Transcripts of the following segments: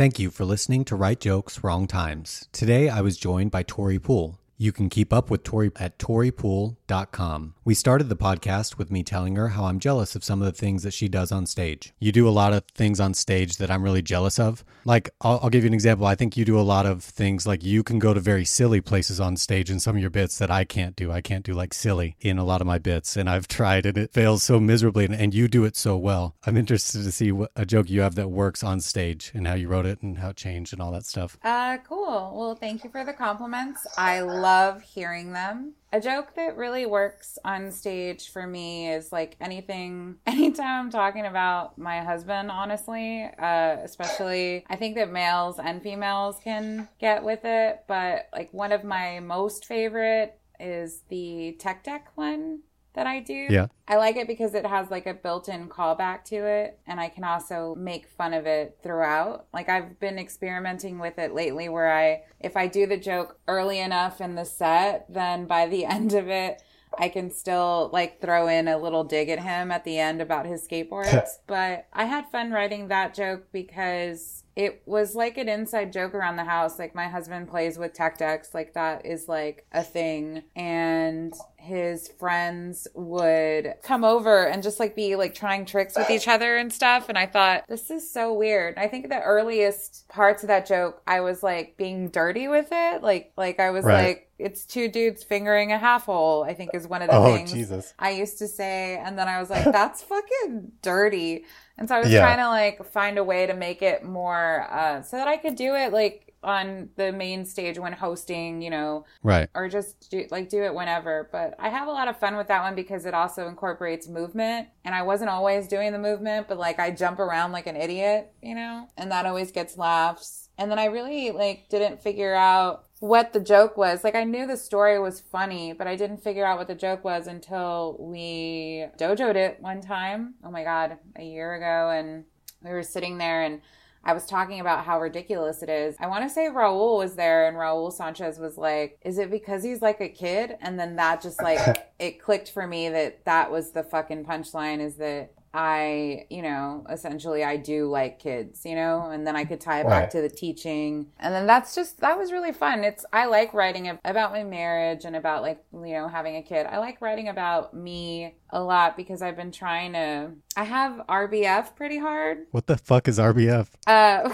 Thank you for listening to Right Jokes, Wrong Times. Today I was joined by Tori Poole. You can keep up with Tori at toripoole.com. We started the podcast with me telling her how I'm jealous of some of the things that she does on stage. You do a lot of things on stage that I'm really jealous of. Like, I'll, I'll give you an example. I think you do a lot of things like you can go to very silly places on stage in some of your bits that I can't do. I can't do like silly in a lot of my bits, and I've tried and it fails so miserably, and, and you do it so well. I'm interested to see what a joke you have that works on stage and how you wrote it and how it changed and all that stuff. Uh, cool. Well, thank you for the compliments. I love hearing them. A joke that really works on stage for me is like anything, anytime I'm talking about my husband, honestly, uh, especially, I think that males and females can get with it, but like one of my most favorite is the tech deck one that I do. Yeah. I like it because it has like a built-in callback to it and I can also make fun of it throughout. Like I've been experimenting with it lately where I if I do the joke early enough in the set, then by the end of it I can still like throw in a little dig at him at the end about his skateboards. but I had fun writing that joke because it was like an inside joke around the house. Like my husband plays with tech decks, like that is like a thing. And his friends would come over and just like be like trying tricks with each other and stuff. And I thought, this is so weird. I think the earliest parts of that joke, I was like being dirty with it. Like, like I was Right. like, it's two dudes fingering a half hole, I think is one of the Oh, things Jesus. I used to say. And then I was like, that's fucking dirty. And so I was Yeah. trying to like find a way to make it more, uh, so that I could do it like on the main stage when hosting, you know, Right. or just do, like do it whenever. But I have a lot of fun with that one because it also incorporates movement. And I wasn't always doing the movement, but like I jump around like an idiot, you know, and that always gets laughs. And then I really like didn't figure out what the joke was. Like I knew the story was funny, but I didn't figure out what the joke was until we dojoed it one time. Oh my god, a year ago and we were sitting there and I was talking about how ridiculous it is. I want to say Raul was there and Raul Sanchez was like, "Is it because he's like a kid?" And then that just like it clicked for me that that was the fucking punchline is that I, you know, essentially I do like kids, you know, and then I could tie it back to the teaching. And then that's just that was really fun. It's I like writing about my marriage and about like, you know, having a kid. I like writing about me a lot because I've been trying to I have RBF pretty hard. What the fuck is RBF? Uh,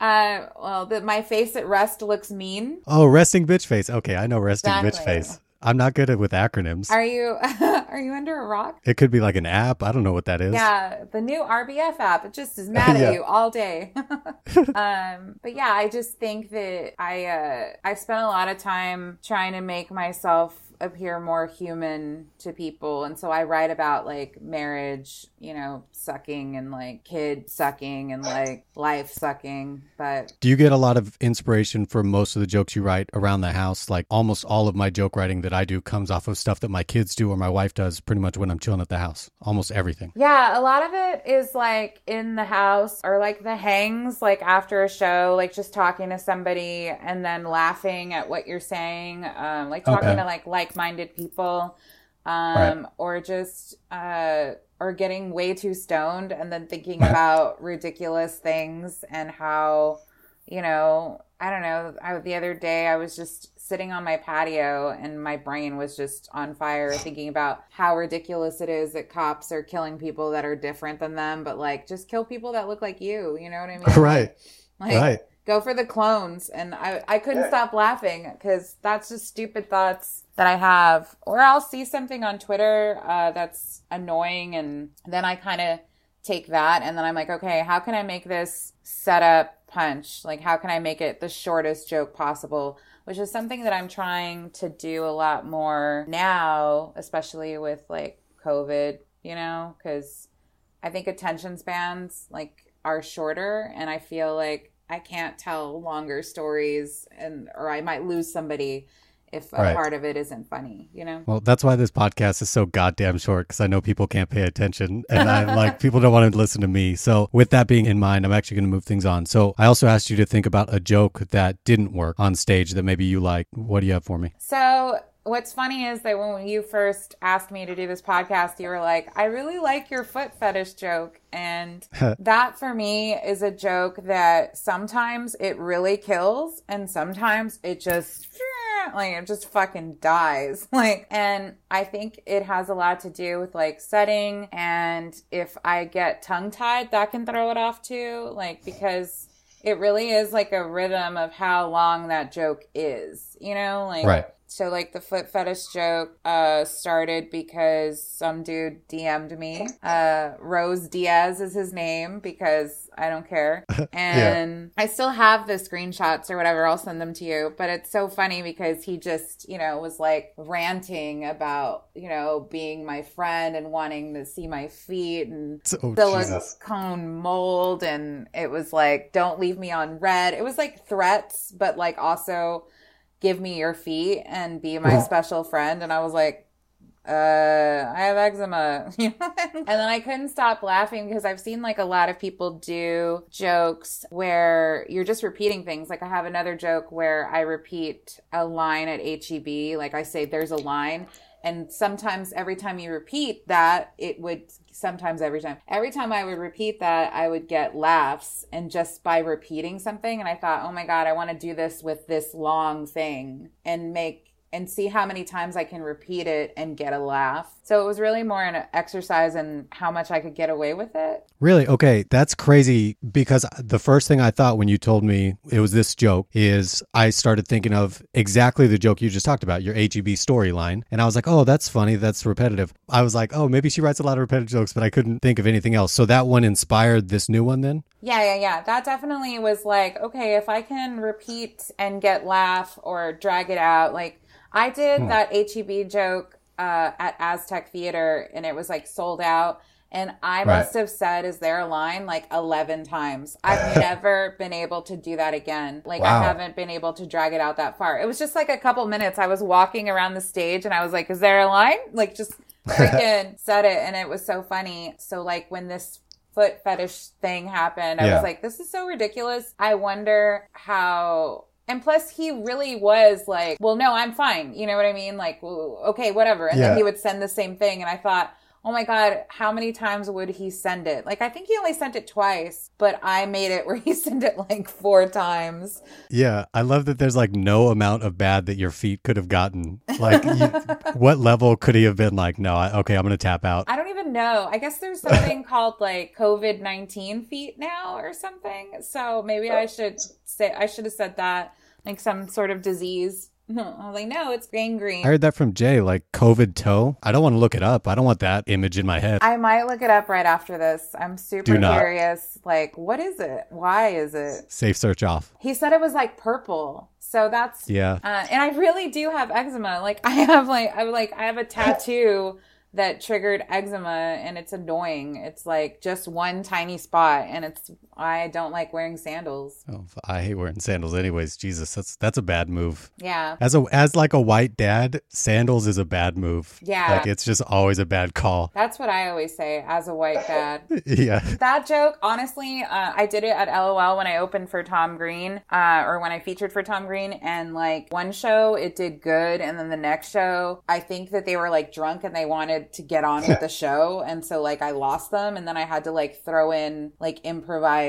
uh, well, the, my face at rest looks mean. Oh, resting bitch face. Okay, I know resting bitch face. I'm not good at with acronyms. Are you are you under a rock? it could be like an app. I don't know what that is. Yeah, the new RBF app. It just is mad Yeah. at you all day. um, but yeah, I just think that I uh, I spent a lot of time trying to make myself appear more human to people, and so I write about like marriage, you know, sucking and like kid sucking and like life sucking. But Do you get a lot of inspiration for most of the jokes you write around the house? Like almost all of my joke writing that I do comes off of stuff that my kids do or my wife does pretty much when I'm chilling at the house. Almost everything. Yeah, a lot of it is like in the house or like the hangs, like after a show, like just talking to somebody and then laughing at what you're saying, um, like talking Okay. to like like-minded people, um, Right. or just uh, or getting way too stoned and then thinking about ridiculous things and how, you know, I don't know. I, the other day, I was just sitting on my patio and my brain was just on fire thinking about how ridiculous it is that cops are killing people that are different than them, but like just kill people that look like you. You know what I mean? Right. Like, Right. Go for the clones. And I, I couldn't stop laughing because that's just stupid thoughts that I have. Or I'll see something on Twitter uh, that's annoying and then I kind of take that and then I'm like, okay, how can I make this setup punch? Like, how can I make it the shortest joke possible? Which is something that I'm trying to do a lot more now, especially with like COVID, you know, because I think attention spans like are shorter and I feel like I can't tell longer stories and or I might lose somebody if a Right. part of it isn't funny, you know? Well, that's why this podcast is so goddamn short because I know people can't pay attention and I like people don't want to listen to me. So, with that being in mind, I'm actually going to move things on. So, I also asked you to think about a joke that didn't work on stage that maybe you like. What do you have for me? So what's funny is that when you first asked me to do this podcast, you were like, I really like your foot fetish joke. And that for me is a joke that sometimes it really kills and sometimes it just like it just fucking dies. Like, and I think it has a lot to do with like setting. And if I get tongue tied, that can throw it off too. Like, because it really is like a rhythm of how long that joke is, you know? Like, right. So like the foot fetish joke uh started because some dude DM'd me. Uh Rose Diaz is his name because I don't care. And yeah. I still have the screenshots or whatever. I'll send them to you. But it's so funny because he just, you know, was like ranting about, you know, being my friend and wanting to see my feet and oh, silicone mold and it was like, don't leave me on read. It was like threats, but like also give me your feet and be my special friend. And I was like, uh, I have eczema. and then I couldn't stop laughing because I've seen like a lot of people do jokes where you're just repeating things. Like I have another joke where I repeat a line at HEB. Like I say, there's a line. And sometimes every time you repeat that, it would sometimes every time. Every time I would repeat that, I would get laughs and just by repeating something. And I thought, oh my God, I want to do this with this long thing and make and see how many times I can repeat it and get a laugh. So it was really more an exercise in how much I could get away with it. Really? Okay. That's crazy because the first thing I thought when you told me it was this joke is I started thinking of exactly the joke you just talked about, your HEB storyline. And I was like, oh, that's funny. That's repetitive. I was like, oh, maybe she writes a lot of repetitive jokes, but I couldn't think of anything else. So that one inspired this new one then? Yeah, yeah, yeah. That definitely was like, okay, if I can repeat and get laugh or drag it out, like, I did hmm. that HEB joke uh, at Aztec Theater, and it was like sold out. And I right. must have said, "Is there a line?" like eleven times. I've never been able to do that again. Like wow. I haven't been able to drag it out that far. It was just like a couple minutes. I was walking around the stage, and I was like, "Is there a line?" Like just freaking said it, and it was so funny. So like when this foot fetish thing happened, I yeah. was like, "This is so ridiculous." I wonder how and plus, he really was like, well, no, I'm fine. You know what I mean? Like, okay, whatever. And yeah. then he would send the same thing. And I thought, oh my God, how many times would he send it? Like, I think he only sent it twice, but I made it where he sent it like four times. Yeah. I love that there's like no amount of bad that your feet could have gotten. Like, you, what level could he have been like, no, I, okay, I'm going to tap out? I don't even know. I guess there's something called like COVID 19 feet now or something. So maybe I should say, I should have said that, like some sort of disease. I was like, no, it's gangrene. I heard that from Jay, like COVID toe. I don't want to look it up. I don't want that image in my head. I might look it up right after this. I'm super curious. Like, what is it? Why is it? Safe search off. He said it was like purple. So that's yeah. Uh, and I really do have eczema. Like I have like I'm like I have a tattoo that triggered eczema and it's annoying. It's like just one tiny spot and it's I don't like wearing sandals. Oh, I hate wearing sandals anyways. Jesus, that's that's a bad move. Yeah. As a as like a white dad, sandals is a bad move. Yeah. Like it's just always a bad call. That's what I always say as a white dad. yeah. That joke, honestly, uh, I did it at LOL when I opened for Tom Green, uh, or when I featured for Tom Green, and like one show it did good, and then the next show, I think that they were like drunk and they wanted to get on with the show, and so like I lost them, and then I had to like throw in like improvise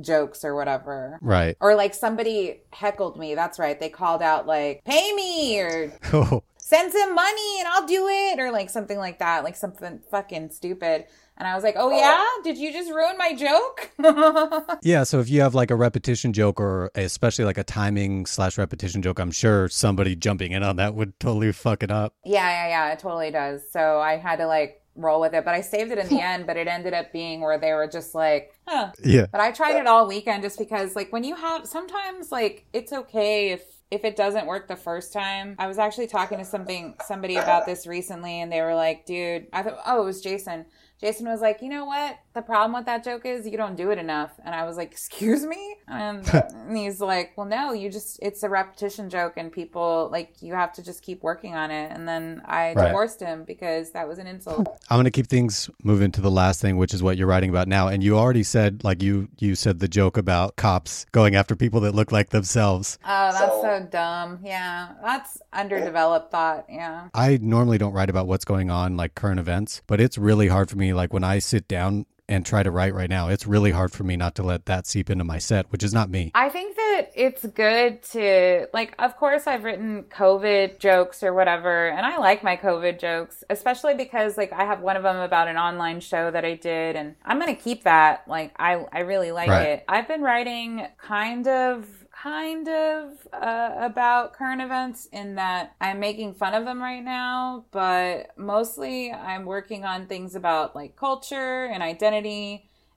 jokes or whatever. Right. Or like somebody heckled me. That's right. They called out like, pay me or oh. send some money and I'll do it or like something like that. Like something fucking stupid. And I was like, oh, yeah? Did you just ruin my joke? yeah. So if you have like a repetition joke or especially like a timing slash repetition joke, I'm sure somebody jumping in on that would totally fuck it up. Yeah, yeah, yeah. It totally does. So I had to like roll with it. But I saved it in the end, but it ended up being where they were just like, huh. Yeah. But I tried it all weekend just because like when you have sometimes like it's okay if if it doesn't work the first time. I was actually talking to something somebody about this recently and they were like, dude, I thought oh it was Jason. Jason was like, you know what? The problem with that joke is you don't do it enough. And I was like, excuse me? And, and he's like, well, no, you just, it's a repetition joke and people, like, you have to just keep working on it. And then I Right. divorced him because that was an insult. I'm going to keep things moving to the last thing, which is what you're writing about now. And you already said, like you you said the joke about cops going after people that look like themselves. Oh, that's So- so dumb. Yeah. That's underdeveloped thought. Yeah. I normally don't write about what's going on, like current events, but it's really hard for me. Like when I sit down and try to write right now, it's really hard for me not to let that seep into my set, which is not me. I think that it's good to like of course I've written COVID jokes or whatever and I like my COVID jokes especially because like I have one of them about an online show that I did and I'm going to keep that like I I really like Right. it. I've been writing kind of kind of uh, about current events in that I'm making fun of them right now, but mostly I'm working on things about like culture and identity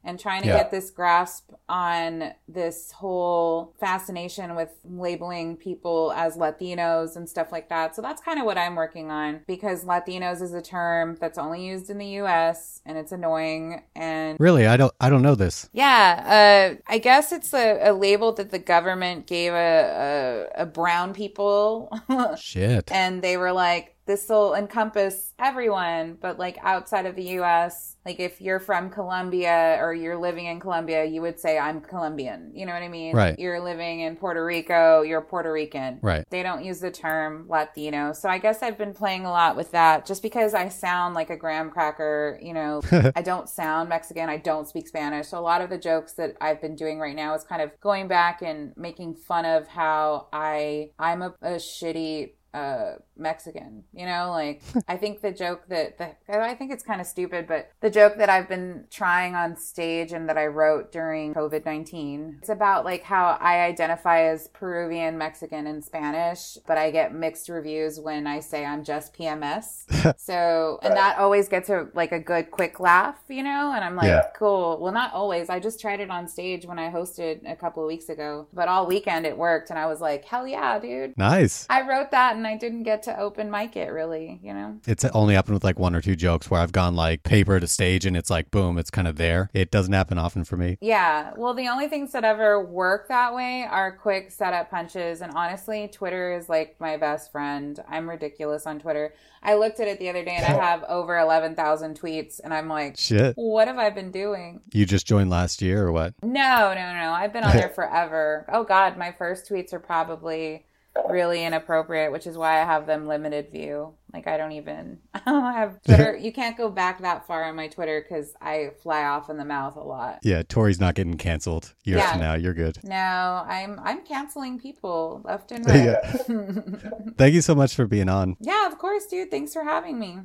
and trying to Yeah. get this grasp on this whole fascination with labeling people as Latinos and stuff like that. So that's kind of what I'm working on because Latinos is a term that's only used in the US and it's annoying and Really, I don't I don't know this. yeah, uh, I guess it's a, a label that the government gave a, a, a brown people Shit. and they were like this will encompass everyone but like outside of the US like if you're from Colombia or you're living in Colombia you would say I'm Colombian. You know what I mean? Right. you're living in Puerto Rico you're Puerto Rican. Right. they don't use the term Latino. So I guess I've been playing a lot with that just because I sound like a graham cracker you know? I don't sound Mexican. I don't speak Spanish. So a lot of the jokes that I've been doing right now is kind of going back and making fun of how I I'm a, a shitty uh Mexican, you know, like I think the joke that the I think it's kind of stupid, but the joke that I've been trying on stage and that I wrote during COVID nineteen, it's about like how I identify as Peruvian, Mexican, and Spanish, but I get mixed reviews when I say I'm just PMS. so and that always gets a like a good quick laugh, you know, and I'm like, Yeah. cool. Well, not always. I just tried it on stage when I hosted a couple of weeks ago, but all weekend it worked, and I was like, hell yeah, dude. Nice. I wrote that and I didn't get to open mic it really, you know? It's only happened with like one or two jokes where I've gone like paper to stage and it's like boom, it's kind of there. It doesn't happen often for me. Yeah. Well, the only things that ever work that way are quick setup punches. And honestly, Twitter is like my best friend. I'm ridiculous on Twitter. I looked at it the other day and I have over 11,000 tweets. And I'm like, Shit. what have I been doing? You just joined last year or what? No, no, no. I've been on there forever. Oh, God. My first tweets are probably really inappropriate, which is why I have them limited view. Like, I don't even I don't have Twitter. You can't go back that far on my Twitter because I fly off in the mouth a lot. Yeah, Tori's not getting canceled years Yeah. from now. You're good. No, I'm I'm canceling people left and right. Thank you so much for being on. yeah, of course, dude. Thanks for having me.